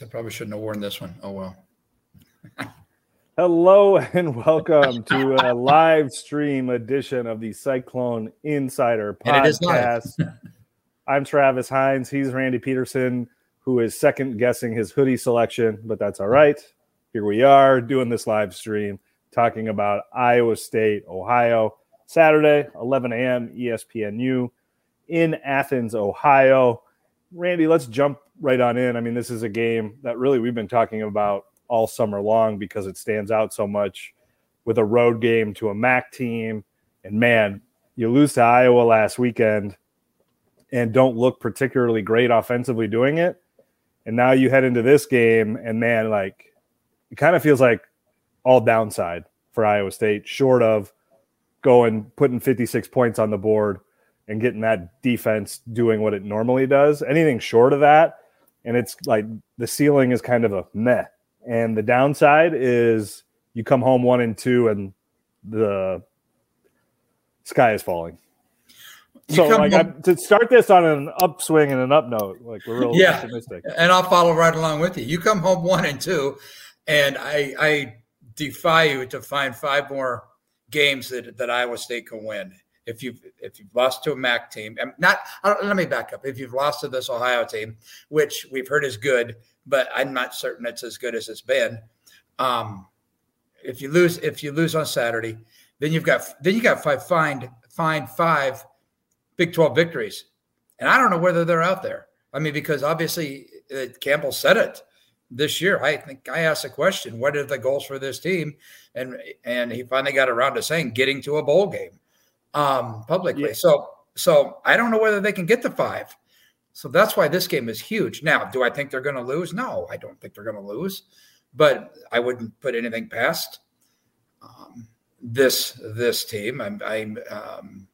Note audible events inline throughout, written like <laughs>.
I probably shouldn't have worn this one. Oh well. Hello <laughs> and welcome to a live stream edition of the Cyclone Insider podcast. I'm Travis Hines. He's Randy Peterson, who is second guessing his hoodie selection, but that's all right. Here we are doing this live stream talking about Iowa State, Ohio, Saturday, 11 a.m. ESPNU in Athens, Ohio. Randy, let's jump right on in. I mean, this is a game that really we've been talking about all summer long because it stands out so much with a road game to a MAC team. And man, you lose to Iowa last weekend and don't look particularly great offensively doing it. And now you head into this game, and man, like it kind of feels like all downside for Iowa State, short of going putting 56 points on the board and getting that defense doing what it normally does. Anything short of that, and it's like the ceiling is kind of a meh. And the downside is you come home one and two, and the sky is falling. So, like, home- to start this on an upswing and an up note, like we're real yeah, optimistic. And I'll follow right along with you. You come home one and two, and I, I defy you to find five more games that, that Iowa State can win if you've if you've lost to a MAC team, and not let me back up. If you've lost to this Ohio team, which we've heard is good, but I'm not certain it's as good as it's been. Um, if you lose, if you lose on Saturday, then you've got then you got five find find five Big 12 victories, and I don't know whether they're out there. I mean, because obviously uh, Campbell said it this year. I think I asked a question: What are the goals for this team? And and he finally got around to saying getting to a bowl game um, publicly. Yeah. So so I don't know whether they can get to five. So that's why this game is huge. Now, do I think they're going to lose? No, I don't think they're going to lose, but I wouldn't put anything past um, this this team. I'm, I'm um,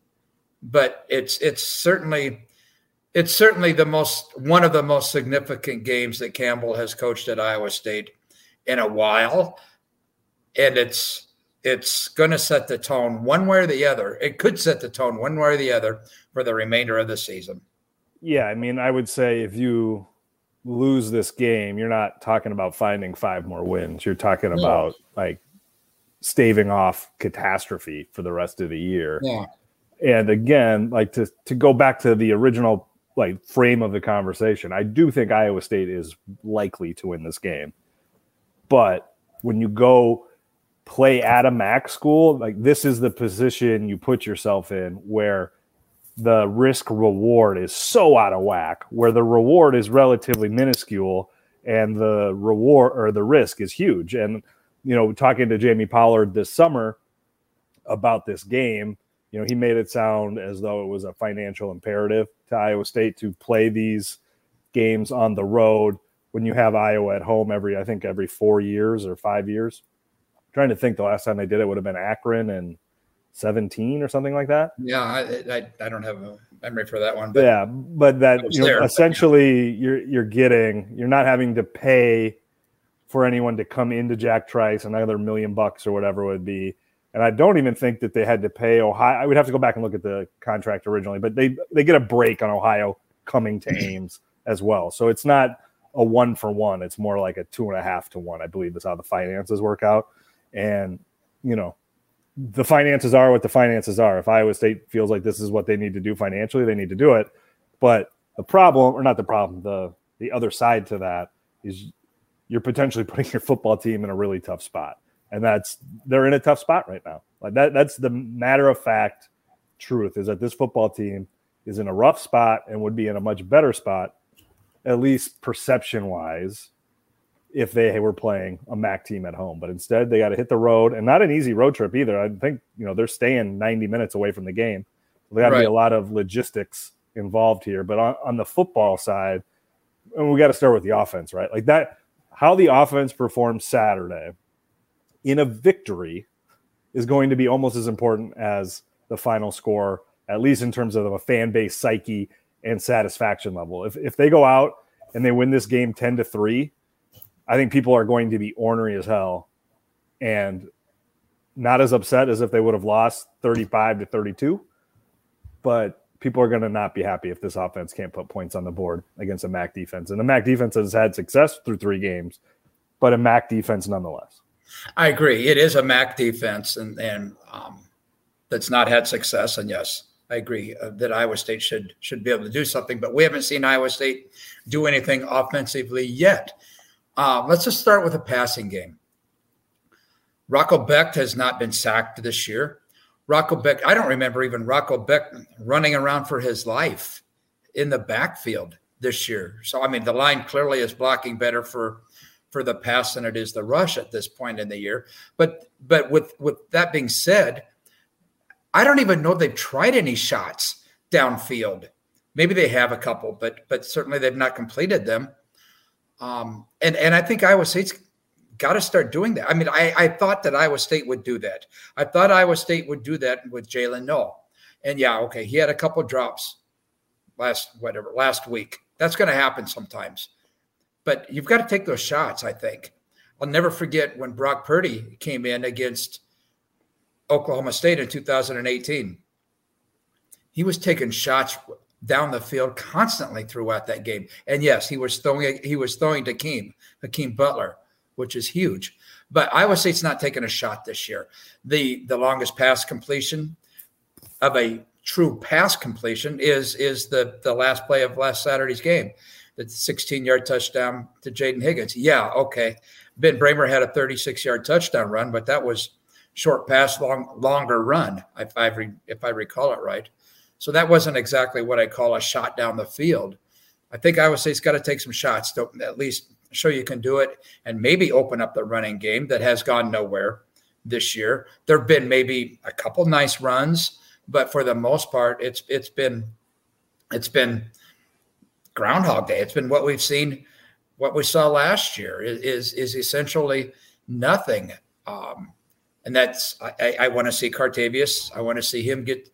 but it's it's certainly it's certainly the most one of the most significant games that Campbell has coached at Iowa State in a while, and it's it's going to set the tone one way or the other. It could set the tone one way or the other for the remainder of the season. Yeah, I mean, I would say if you lose this game, you're not talking about finding five more wins. You're talking about like staving off catastrophe for the rest of the year. Yeah. And again, like to to go back to the original like frame of the conversation, I do think Iowa State is likely to win this game. But when you go play at a MAC school, like this is the position you put yourself in where the risk reward is so out of whack, where the reward is relatively minuscule and the reward or the risk is huge. And, you know, talking to Jamie Pollard this summer about this game, you know, he made it sound as though it was a financial imperative to Iowa State to play these games on the road when you have Iowa at home every, I think, every four years or five years trying to think the last time they did it would have been Akron and 17 or something like that. Yeah, I, I, I don't have a memory for that one. But yeah, but that you know, essentially you're you're getting you're not having to pay for anyone to come into Jack Trice another million bucks or whatever it would be. And I don't even think that they had to pay Ohio. I would have to go back and look at the contract originally, but they they get a break on Ohio coming to <clears throat> Ames as well. So it's not a one for one. It's more like a two and a half to one. I believe is how the finances work out. And, you know, the finances are what the finances are. If Iowa State feels like this is what they need to do financially, they need to do it. But the problem, or not the problem, the the other side to that is you're potentially <laughs> putting your football team in a really tough spot. And that's they're in a tough spot right now. Like that that's the matter of fact truth is that this football team is in a rough spot and would be in a much better spot, at least perception wise, if they were playing a MAC team at home. But instead, they got to hit the road and not an easy road trip either. I think, you know, they're staying 90 minutes away from the game. So there got to right. be a lot of logistics involved here. But on, on the football side, and we got to start with the offense, right? Like that, how the offense performed Saturday in a victory is going to be almost as important as the final score, at least in terms of a fan base psyche and satisfaction level. If, if they go out and they win this game 10 to 3, I think people are going to be ornery as hell and not as upset as if they would have lost 35 to 32. But people are going to not be happy if this offense can't put points on the board against a MAC defense. And the MAC defense has had success through three games, but a MAC defense nonetheless. I agree. It is a MAC defense, and and um, that's not had success. And yes, I agree uh, that Iowa State should should be able to do something, but we haven't seen Iowa State do anything offensively yet. Uh, let's just start with a passing game. Rocco Becht has not been sacked this year. Rocco Becht, I don't remember even Rocco Becht running around for his life in the backfield this year. So I mean, the line clearly is blocking better for for the pass than it is the rush at this point in the year. But but with with that being said, I don't even know they've tried any shots downfield. Maybe they have a couple, but but certainly they've not completed them. Um, and and I think Iowa State's got to start doing that. I mean, I, I thought that Iowa State would do that. I thought Iowa State would do that with Jaylin Noel. And yeah, okay, he had a couple drops last whatever last week. That's going to happen sometimes. But you've got to take those shots, I think. I'll never forget when Brock Purdy came in against Oklahoma State in 2018. He was taking shots down the field constantly throughout that game. And yes, he was throwing he was throwing to Hakeem, Hakeem Butler which is huge. But Iowa State's not taking a shot this year. The the longest pass completion of a true pass completion is is the the last play of last Saturday's game, the 16 yard touchdown to Jaden Higgins. Yeah, okay. Ben Brahmer had a 36 yard touchdown run, but that was short pass, long longer run, if I if I recall it right. So that wasn't exactly what I call a shot down the field. I think Iowa State's got to take some shots to at least show you can do it and maybe open up the running game that has gone nowhere this year. There have been maybe a couple nice runs, but for the most part, it's it's been it's been Groundhog Day. It's been what we've seen, what we saw last year is is essentially nothing. Um, and that's I, I want to see Cartevious. I want to see him get.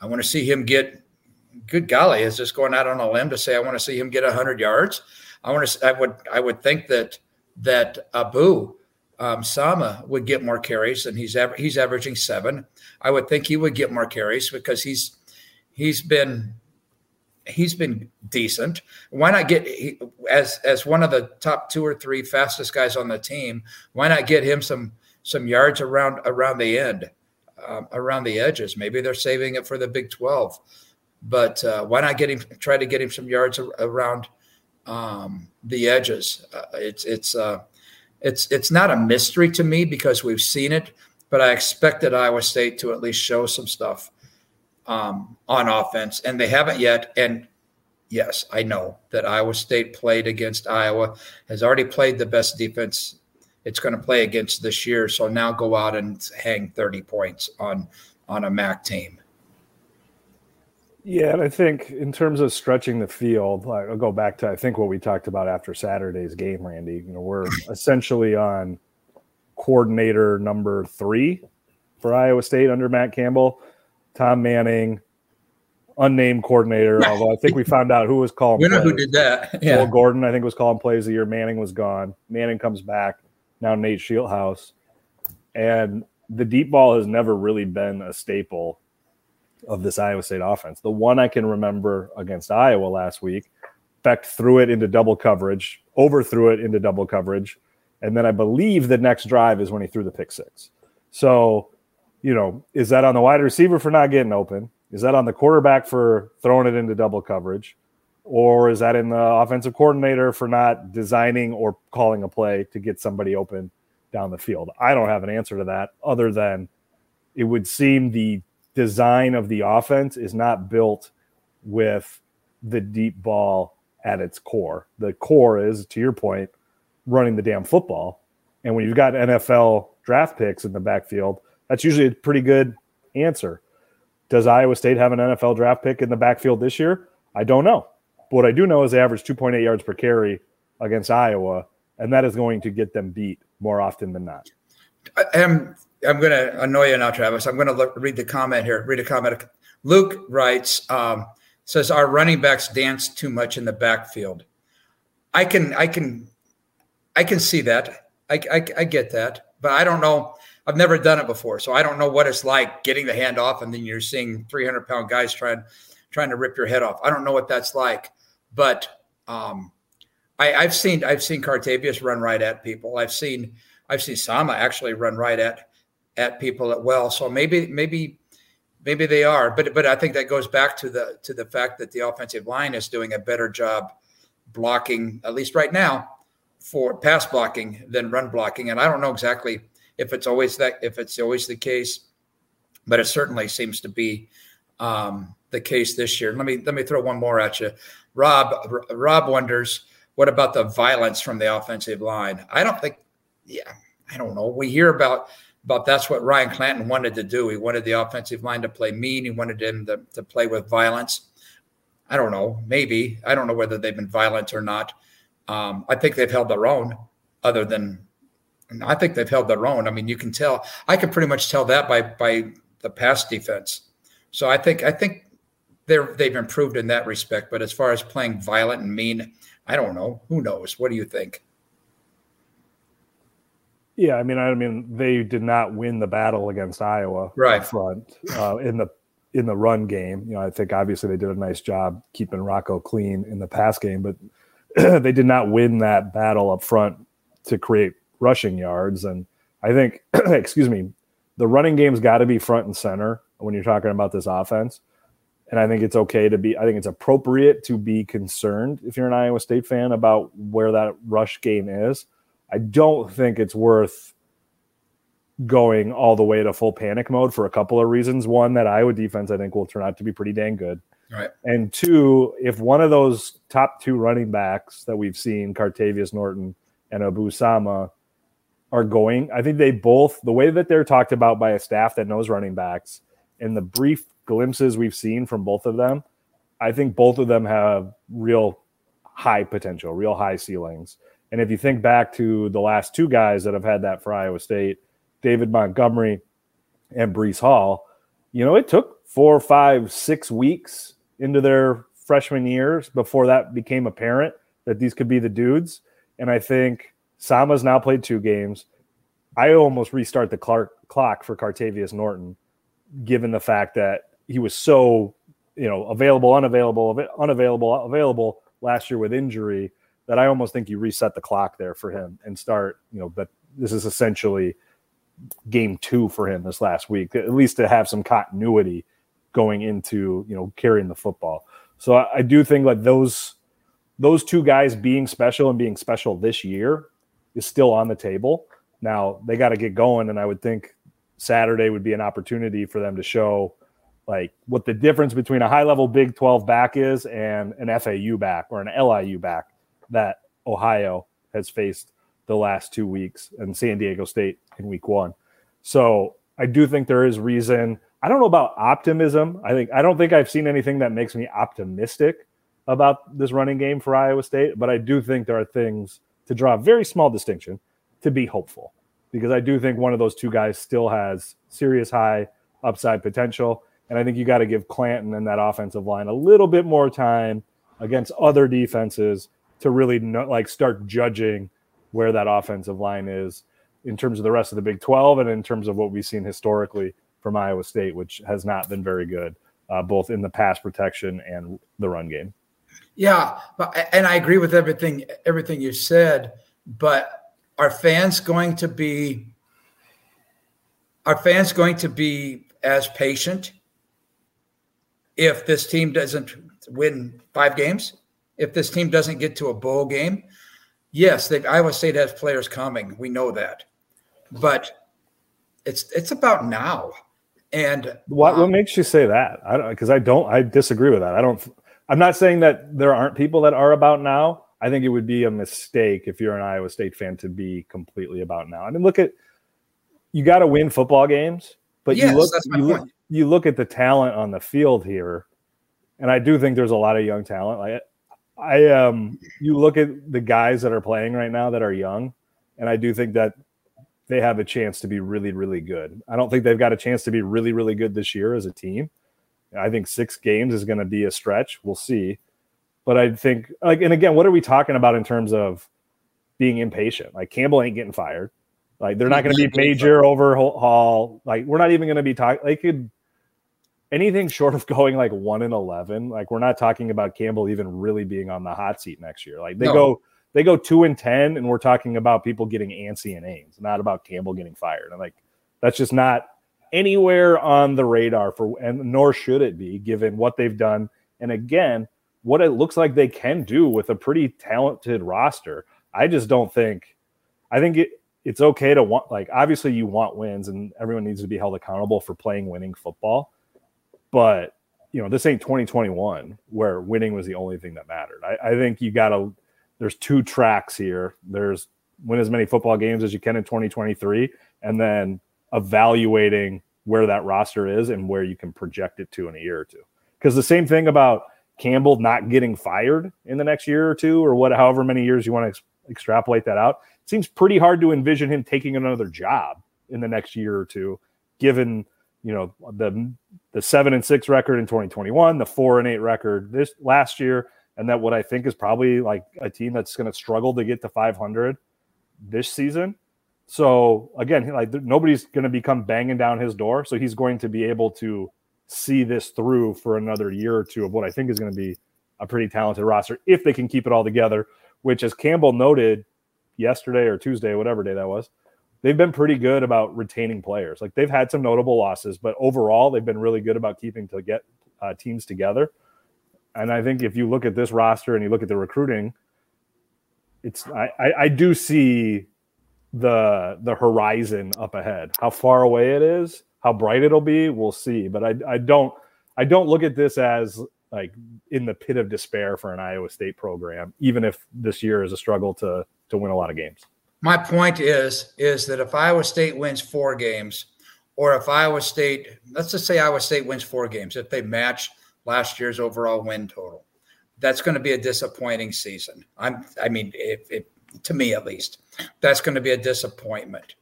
I want to see him get. Good golly, is just going out on a limb to say I want to see him get hundred yards. I want to. I would. I would think that that Abu um, Sama would get more carries, and he's aver- he's averaging seven. I would think he would get more carries because he's he's been he's been decent. Why not get as as one of the top two or three fastest guys on the team? Why not get him some some yards around around the end, um, around the edges? Maybe they're saving it for the Big Twelve, but uh, why not get him? Try to get him some yards around um, the edges. Uh, it's it's uh, it's it's not a mystery to me because we've seen it, but I expected Iowa State to at least show some stuff um, on offense, and they haven't yet. And yes, I know that Iowa State played against Iowa, has already played the best defense it's going to play against this year. So now go out and hang 30 points on on a MAC team. Yeah, and I think in terms of stretching the field, I'll go back to I think what we talked about after Saturday's game, Randy. You know, we're <laughs> essentially on coordinator number three for Iowa State under Matt Campbell, Tom Manning, unnamed coordinator. Although I think we found out who was calling. We know plays. who did that. <laughs> Yeah, Will Gordon, I think, was calling plays the year Manning was gone. Manning comes back now. Nate Scheelhaase, and the deep ball has never really been a staple of this Iowa State offense. The one I can remember against Iowa last week, Becht threw it into double coverage, overthrew it into double coverage, and then I believe the next drive is when he threw the pick six. So, you know, is that on the wide receiver for not getting open? Is that on the quarterback for throwing it into double coverage? Or is that in the offensive coordinator for not designing or calling a play to get somebody open down the field? I don't have an answer to that other than it would seem the design of the offense is not built with the deep ball at its core. The core is, to your point, running the damn football. And when you've got NFL draft picks in the backfield, that's usually a pretty good answer. Does Iowa State have an NFL draft pick in the backfield this year? I don't know. But what I do know is they average 2.8 yards per carry against Iowa, and that is going to get them beat more often than not. Um, I'm going to annoy you now, Travis. I'm going to read the comment here. Read a comment. Luke writes, um, says our running backs dance too much in the backfield. I can, I can, I can see that. I, I, I get that, but I don't know. I've never done it before, so I don't know what it's like getting the hand off, and then you're seeing 300 pound guys trying trying to rip your head off. I don't know what that's like, but um, I, I've seen I've seen Cartevious run right at people. I've seen I've seen Sama actually run right at at people at well. So maybe maybe maybe they are, but but I think that goes back to the to the fact that the offensive line is doing a better job blocking, at least right now, for pass blocking than run blocking. And I don't know exactly if it's always that if it's always the case, but it certainly seems to be um, the case this year. Let me let me throw one more at you. Rob Rob wonders what about the violence from the offensive line? I don't think. Yeah, I don't know. We hear about but that's what Ryan Clanton wanted to do. He wanted the offensive line to play mean. He wanted him to, to play with violence. I don't know. Maybe I don't know whether they've been violent or not. Um, I think they've held their own. Other than, I think they've held their own. I mean, you can tell. I can pretty much tell that by by the pass defense. So I think I think they're they've improved in that respect. But as far as playing violent and mean, I don't know. Who knows? What do you think? Yeah, I mean, I mean, they did not win the battle against Iowa right front uh, in the in the run game. You know, I think obviously they did a nice job keeping Rocco clean in the pass game, but <clears throat> they did not win that battle up front to create rushing yards. And I think, <clears throat> excuse me, the running game's got to be front and center when you're talking about this offense. And I think it's okay to be, I think it's appropriate to be concerned if you're an Iowa State fan about where that rush game is. I don't think it's worth going all the way to full panic mode for a couple of reasons. One, that Iowa defense I think will turn out to be pretty dang good. Right. And two, if one of those top two running backs that we've seen, Cartevious Norton and Abu Sama, are going, I think they both, the way that they're talked about by a staff that knows running backs and the brief glimpses we've seen from both of them, I think both of them have real high potential, real high ceilings. And if you think back to the last two guys that have had that for Iowa State, David Montgomery and Breece Hall, you know, it took four, five, six weeks into their freshman years before that became apparent that these could be the dudes. And I think Sama's now played two games. I almost restart the Clark clock for Cartevious Norton, given the fact that he was so, you know, available, unavailable, unavailable, available last year with injury that I almost think you reset the clock there for him and start, you know, but this is essentially game two for him this last week, at least to have some continuity going into, you know, carrying the football. So I, I do think like those those two guys being special and being special this year is still on the table. Now they got to get going, and I would think Saturday would be an opportunity for them to show like what the difference between a high level Big 12 back is and an FAU back or an LIU back that Ohio has faced the last two weeks and San Diego State in week one. So I do think there is reason. I don't know about optimism. I think I don't think I've seen anything that makes me optimistic about this running game for Iowa State, but I do think there are things to draw a very small distinction to be hopeful because I do think one of those two guys still has serious high upside potential. And I think you got to give Clanton and that offensive line a little bit more time against other defenses to really know, like start judging where that offensive line is in terms of the rest of the Big 12 and in terms of what we've seen historically from Iowa State, which has not been very good, uh, both in the pass protection and the run game. Yeah, and I agree with everything everything you said. But are fans going to be are fans going to be as patient if this team doesn't win five games? if this team doesn't get to a bowl game. Yes, they, Iowa State has players coming. We know that, but it's it's about now. And what um, what makes you say that? I don't because I don't I disagree with that. I don't. I'm not saying that there aren't people that are about now. I think it would be a mistake if you're an Iowa State fan to be completely about now. I mean, look at you got to win football games, but yes, you look you look, you look at the talent on the field here, and I do think there's a lot of young talent. Like I um you look at the guys that are playing right now that are young, and I do think that they have a chance to be really, really good. I don't think they've got a chance to be really, really good this year as a team. I think six games is going to be a stretch. We'll see. But I think like and again, what are we talking about in terms of being impatient? Like Campbell ain't getting fired. Like they're not going to be major overhaul. Like we're not even going to be talking. They could anything short of going like one and eleven, like we're not talking about Campbell even really being on the hot seat next year. Like they no. go they go two and ten, and we're talking about people getting antsy and Ames, not about Campbell getting fired. And like that's just not anywhere on the radar for, and nor should it be, given what they've done. And again, what it looks like they can do with a pretty talented roster. I just don't think. I think it, it's okay to want like obviously you want wins, and everyone needs to be held accountable for playing winning football. But you know, this ain't 2021 where winning was the only thing that mattered. I, I think you got to there's two tracks here. There's win as many football games as you can in 2023, and then evaluating where that roster is and where you can project it to in a year or two. Because the same thing about Campbell not getting fired in the next year or two, or what, however many years you want to ex- extrapolate that out, seems pretty hard to envision him taking another job in the next year or two, given you know the the seven and six record in 2021, the four and eight record this last year, and that what I think is probably like a team that's going to struggle to get to 500 this season. So again, like nobody's going to become banging down his door, so he's going to be able to see this through for another year or two of what I think is going to be a pretty talented roster if they can keep it all together. Which, as Campbell noted yesterday or Tuesday, whatever day that was, they've been pretty good about retaining players. Like they've had some notable losses, but overall they've been really good about keeping to get uh, teams together. And I think if you look at this roster and you look at the recruiting, it's I, I, I do see the the horizon up ahead. How far away it is, how bright it'll be, we'll see. But I I don't I don't look at this as like in the pit of despair for an Iowa State program, even if this year is a struggle to to win a lot of games. My point is is that if Iowa State wins four games, or if Iowa State, let's just say Iowa State wins four games, if they match last year's overall win total. That's going to be a disappointing season. I'm, I mean, if, if to me at least, that's going to be a disappointment.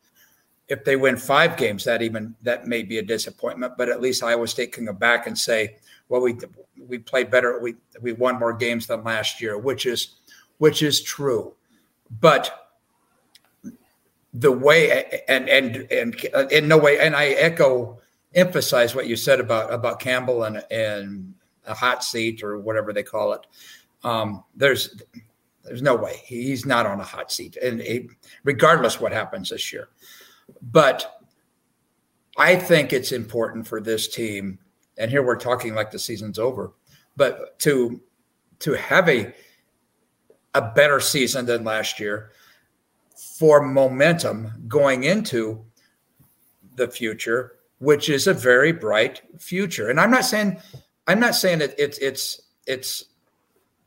If they win five games, that even that may be a disappointment. But at least Iowa State can go back and say, "Well, we we played better. We we won more games than last year," which is which is true. But the way and and and in no way, and I echo emphasize what you said about about Campbell and and a hot seat or whatever they call it. Um, there's there's no way he's not on a hot seat, and regardless what happens this year. But I think it's important for this team, and here we're talking like the season's over, but to to have a a better season than last year for momentum going into the future which is a very bright future. And I'm not saying I'm not saying it's it's it's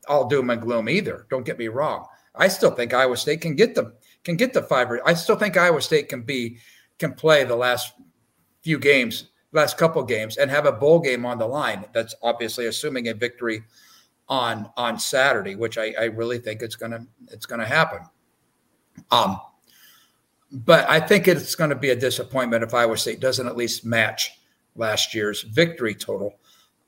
all doom and gloom either. Don't get me wrong. I still think Iowa State can get the can get the five. I still think Iowa State can be can play the last few games, last couple games, and have a bowl game on the line. That's obviously assuming a victory on on Saturday, which I, I really think it's gonna it's gonna happen. Um, but I think it's going to be a disappointment if Iowa State doesn't at least match last year's victory total.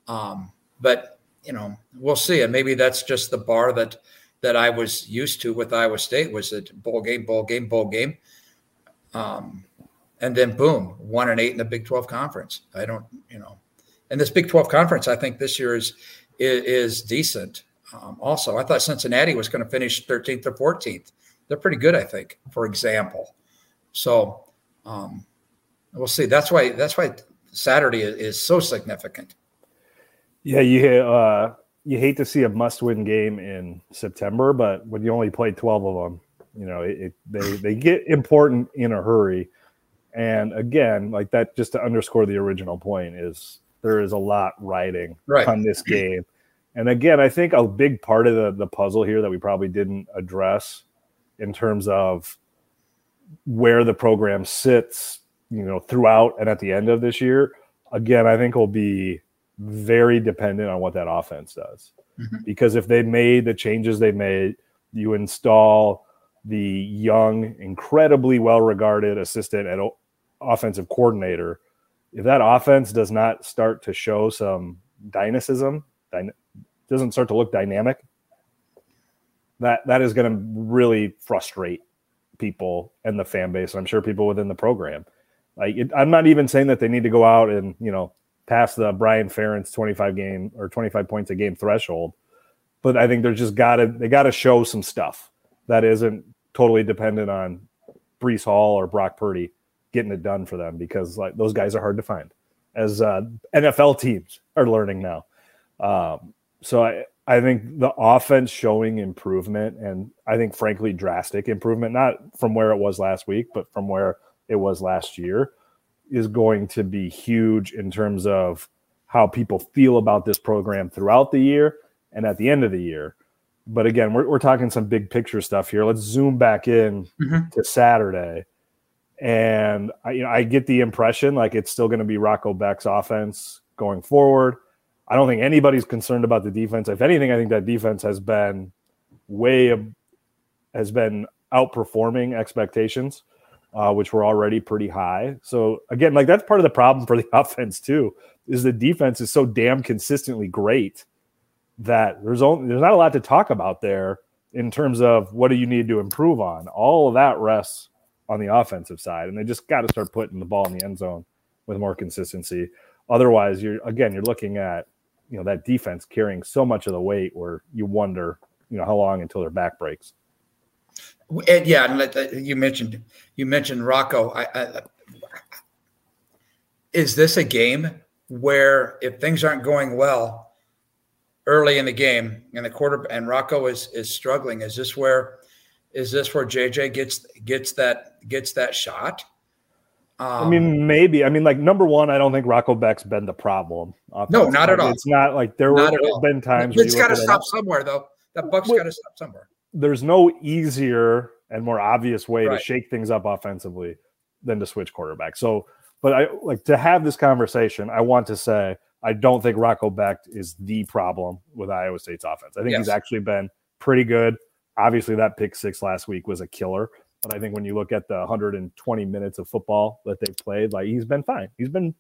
Um, but you know, we'll see, and maybe that's just the bar that that I was used to with Iowa State was a bowl game, bowl game, bowl game, um, and then boom, one and eight in the Big Twelve conference. I don't, you know, and this Big Twelve conference, I think this year is is, is decent. Um, also, I thought Cincinnati was going to finish 13th or 14th. They're pretty good, I think, for example. So um, we'll see. That's why that's why Saturday is, is so significant. Yeah, you uh, you hate to see a must-win game in September, but when you only play twelve of them, you know it, it, they they get important in a hurry. And again, like that, just to underscore the original point, is there is a lot riding right. on this game. And again, I think a big part of the, the puzzle here that we probably didn't address in terms of where the program sits, you know, throughout and at the end of this year, again, I think will be very dependent on what that offense does. Mm-hmm. Because if they made the changes they made, you install the young, incredibly well regarded assistant and offensive coordinator. If that offense does not start to show some dynamism, dyna- doesn't start to look dynamic, that that is going to really frustrate people and the fan base. And I'm sure people within the program. Like it, I'm not even saying that they need to go out and you know pass the Brian Ferentz 25 game or 25 points a game threshold. But I think they're just gotta they gotta show some stuff that isn't totally dependent on Breece Hall or Brock Purdy getting it done for them because like those guys are hard to find as uh, NFL teams are learning now. Um, so I, I think the offense showing improvement and I think frankly drastic improvement, not from where it was last week, but from where it was last year, is going to be huge in terms of how people feel about this program throughout the year and at the end of the year. But again, we're, we're talking some big picture stuff here. Let's zoom back in mm-hmm. to Saturday. And I, you know, I get the impression like it's still going to be Rocco Becht's offense going forward. I don't think anybody's concerned about the defense. If anything, I think that defense has been way has been outperforming expectations, uh, which were already pretty high. So again, like that's part of the problem for the <laughs> offense too, is the defense is so damn consistently great that there's only there's not a lot to talk about there in terms of what do you need to improve on. All of that rests on the offensive side, and they just got to start putting the ball in the end zone with more consistency. Otherwise, you're again you're looking at you know that defense carrying so much of the weight where you wonder you know how long until their back breaks. And yeah, and you mentioned you mentioned Rocco. I, I, is this a game where if things aren't going well early in the game and the quarter and Rocco is is struggling, is this where is this where JJ gets gets that gets that shot? Um, I mean, maybe. I mean, like number one, I don't think Rocco Becht's been the problem. No, not at all. It's not like there not were been times. It's got to stop somewhere, though. That buck's got to stop somewhere. There's no easier and more obvious way right. to shake things up offensively than to switch quarterback. So, but I like to have this conversation. I want to say I don't think Rocco Becht is the problem with Iowa State's offense. I think yes. he's actually been pretty good. Obviously, that pick six last week was a killer. But I think when you look at the 120 minutes of football that they've played, like he's been fine. He's been,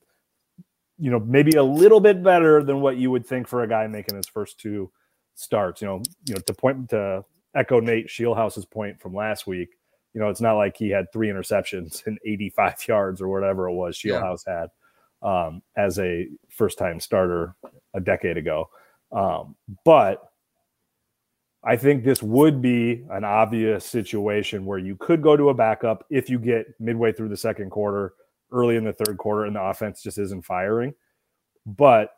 you know, maybe a little bit better than what you would think for a guy making his first two starts. You know, you know, to point to echo Nate Scheelhaase's point from last week. You know, it's not like he had three interceptions and 85 <laughs> yards or whatever it was Scheelhaas yeah. had um, as a first time starter a decade ago. Um, but I think this would be an obvious situation where you could go to a backup if you get midway through the second quarter, early in the third quarter, and the offense just isn't firing. But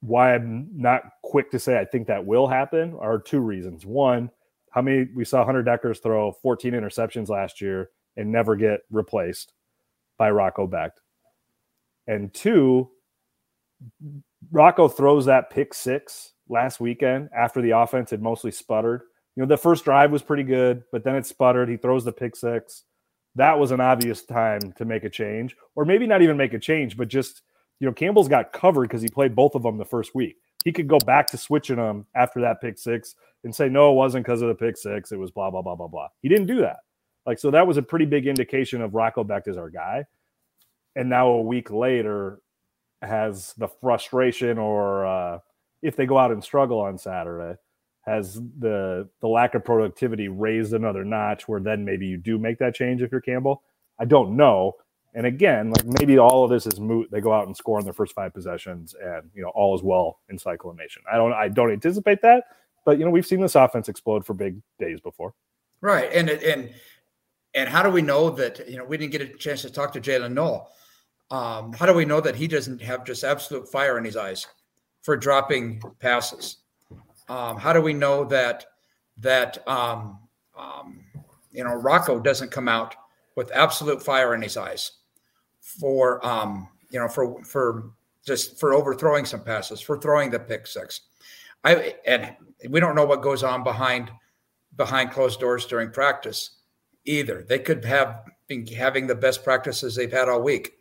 why I'm not quick to say I think that will happen are two reasons. One, how many we saw Hunter Dekkers throw 14 interceptions last year and never get replaced by Rocco Becht. And two, Rocco throws that pick six last weekend after the offense had mostly sputtered. You know, the first drive was pretty good, but then it sputtered. He throws the pick six. That was an obvious time to make a change, or maybe not even make a change, but just, you know, Campbell's got covered because he played both of them the first week. He could go back to switching them after that pick six and say, no, it wasn't because of the pick six. It was blah, blah, blah, blah, blah. He didn't do that. Like, so that was a pretty big indication of Rocco Becht as our guy. And now a week later has the frustration or, uh, if they go out and struggle on Saturday, has the the lack of productivity raised another notch where then maybe you do make that change if you're Campbell? I don't know. And again, like maybe all of this is moot. They go out and score in their first five possessions, and you know all is well in Cyclone Nation. I don't I don't anticipate that, but you know we've seen this offense explode for big days before. Right, and and and how do we know that you know we didn't get a chance to talk to Jaylin Noel? Um, how do we know that he doesn't have just absolute fire in his eyes? For dropping passes? Um, how do we know that that um, um, you know Rocco doesn't come out with absolute fire in his eyes for um, you know for for just for overthrowing some passes for throwing the pick six? I and we don't know what goes on behind behind closed doors during practice either. They could have been having the best practices they've had all week,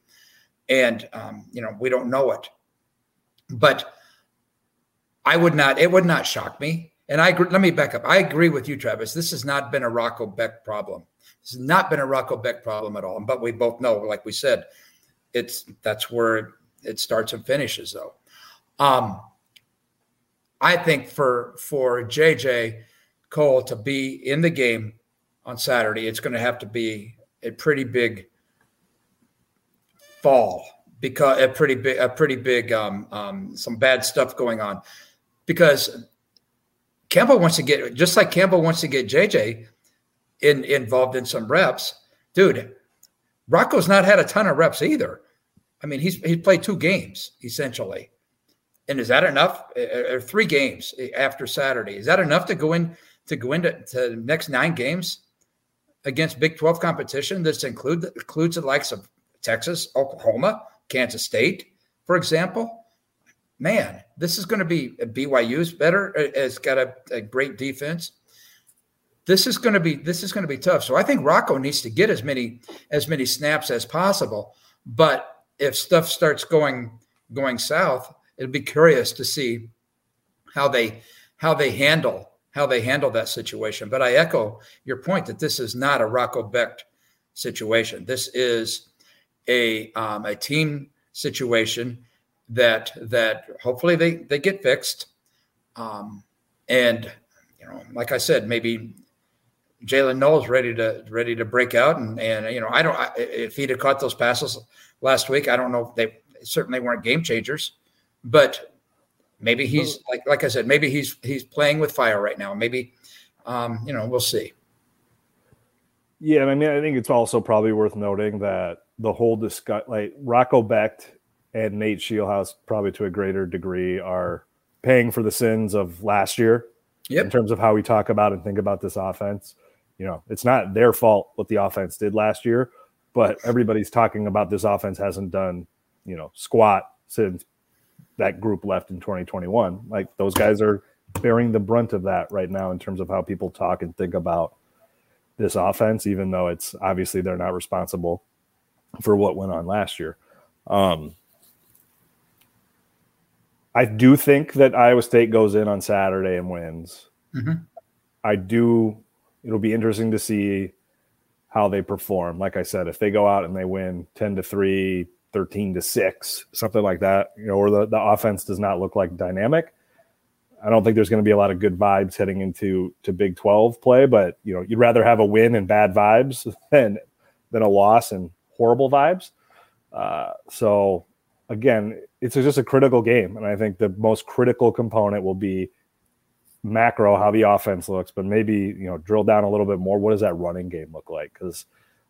and um, you know we don't know it. But I would not, it would not shock me. And I let me back up. I agree with you, Travis. This has not been a Rocco Becht problem. This has not been a Rocco Becht problem at all. But we both know, like we said, it's that's where it starts and finishes, though. Um, I think for for JJ Kohl to be in the game on Saturday, it's going to have to be a pretty big fall because a pretty big, a pretty big, um, um, some bad stuff going on. Because Campbell wants to get, just like Campbell wants to get JJ in, involved in some reps, dude. Rocco's not had a ton of reps either. I mean, he's he's played two games essentially, and is that enough? Uh, uh, or three games eh, after Saturday is that enough to go in to go into to next nine games against Big Twelve competition? This include includes the likes of Texas, Oklahoma, Kansas State, for example. Man, this is going to be BYU's better. It's got a, a great defense this is going to be this is going to be tough. So I think Rocco needs to get as many as many snaps as possible. But if stuff starts going going south, it'll be curious to see how they how they handle how they handle that situation. But I echo your point that this is not a Rocco Becht situation. This is a um, a team situation that that hopefully they they get fixed. Um, and you know, like I said, maybe Jaylin Noel's ready to ready to break out, and and you know I don't I, if he'd have caught those passes last week, I don't know if they certainly weren't game changers, but maybe he's like like I said, maybe he's he's playing with fire right now. Maybe um, you know we'll see. Yeah, I mean I think it's also probably worth noting that the whole discuss like Rocco Becht and Nate Scheelhaase probably to a greater degree are paying for the sins of last year yep. in terms of how we talk about and think about this offense you know, it's not their fault what the offense did last year, but everybody's talking about this offense hasn't done, you know, squat since that group left in 2021. Like those guys are bearing the brunt of that right now in terms of how people talk and think about this offense, even though it's obviously they're not responsible for what went on last year. Um, I do think that Iowa State goes in on Saturday and wins. Mm-hmm. I do it'll be interesting to see how they perform. Like I said, if they go out and they win 10 to 3, 13 to 6, something like that, you know, or the, the offense does not look like dynamic. I don't think there's going to be a lot of good vibes heading into to Big 12 play, but you know, you'd rather have a win and bad vibes <laughs> than than a loss and horrible vibes. Uh, so again, it's just a critical game, and I think the most critical component will be macro how the offense looks, but maybe you know drill down a little bit more. What does that running game look like? Because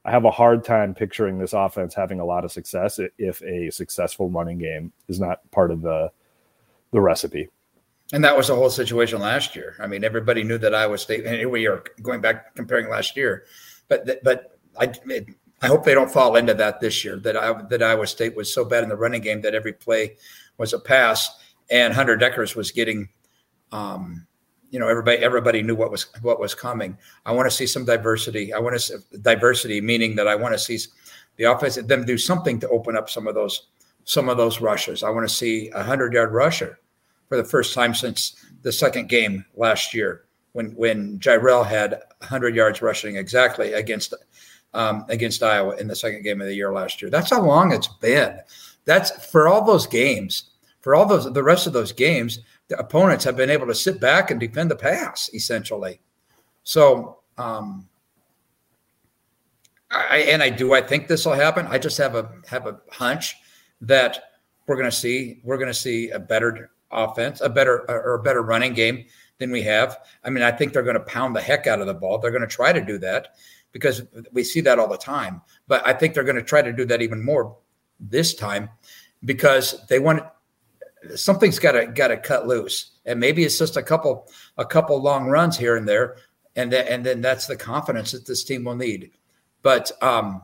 I have a hard time picturing this offense having a lot of success if a successful running game is not part of the the recipe. And that was the whole situation last year. I mean, everybody knew that Iowa State. And we are going back comparing last year, but but I I hope they don't fall into that this year. That I, that Iowa State was so bad in the running game that every play was a pass, and Hunter Dekkers was getting um, you know everybody everybody knew what was what was coming. I want to see some diversity. I want to see diversity, meaning that I want to see the offense them do something to open up some of those some of those rushes. I want to see a hundred yard rusher for the first time since the second game last year when when Jirehl had hundred yards rushing exactly against um, against Iowa in the second game of the year last year. That's how long it's been. That's for all those games. For all those the rest of those games, the opponents have been able to sit back and defend the pass essentially. So, um, I, and I do. I think this will happen. I just have a have a hunch that we're going to see we're going to see a better offense, a better or a better running game than we have. I mean, I think they're going to pound the heck out of the ball. They're going to try to do that because we see that all the time. But I think they're going to try to do that even more this time because they want something's got to got to cut loose, and maybe it's just a couple a couple long runs here and there, and then and then that's the confidence that this team will need. But um,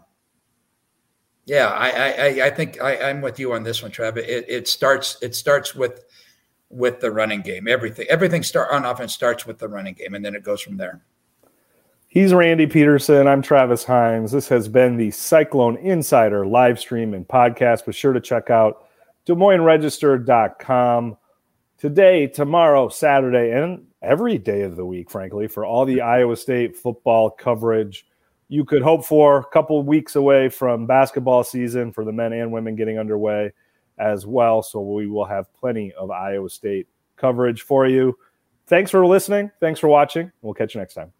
yeah, I I, I think I, I'm with you on this one, Trav. It, it starts it starts with with the running game. Everything everything start on offense starts with the running game, and then it goes from there. He's Randy Peterson. I'm Travis Hines. This has been the Cyclone Insider live stream and podcast. Be sure to check out Des Moines Register.com today, tomorrow, Saturday, and every day of the week, frankly, for all the Iowa State football coverage you could hope for. A couple weeks away from basketball season for the men and women getting underway as well. So we will have plenty of Iowa State coverage for you. Thanks for listening. Thanks for watching. We'll catch you next time.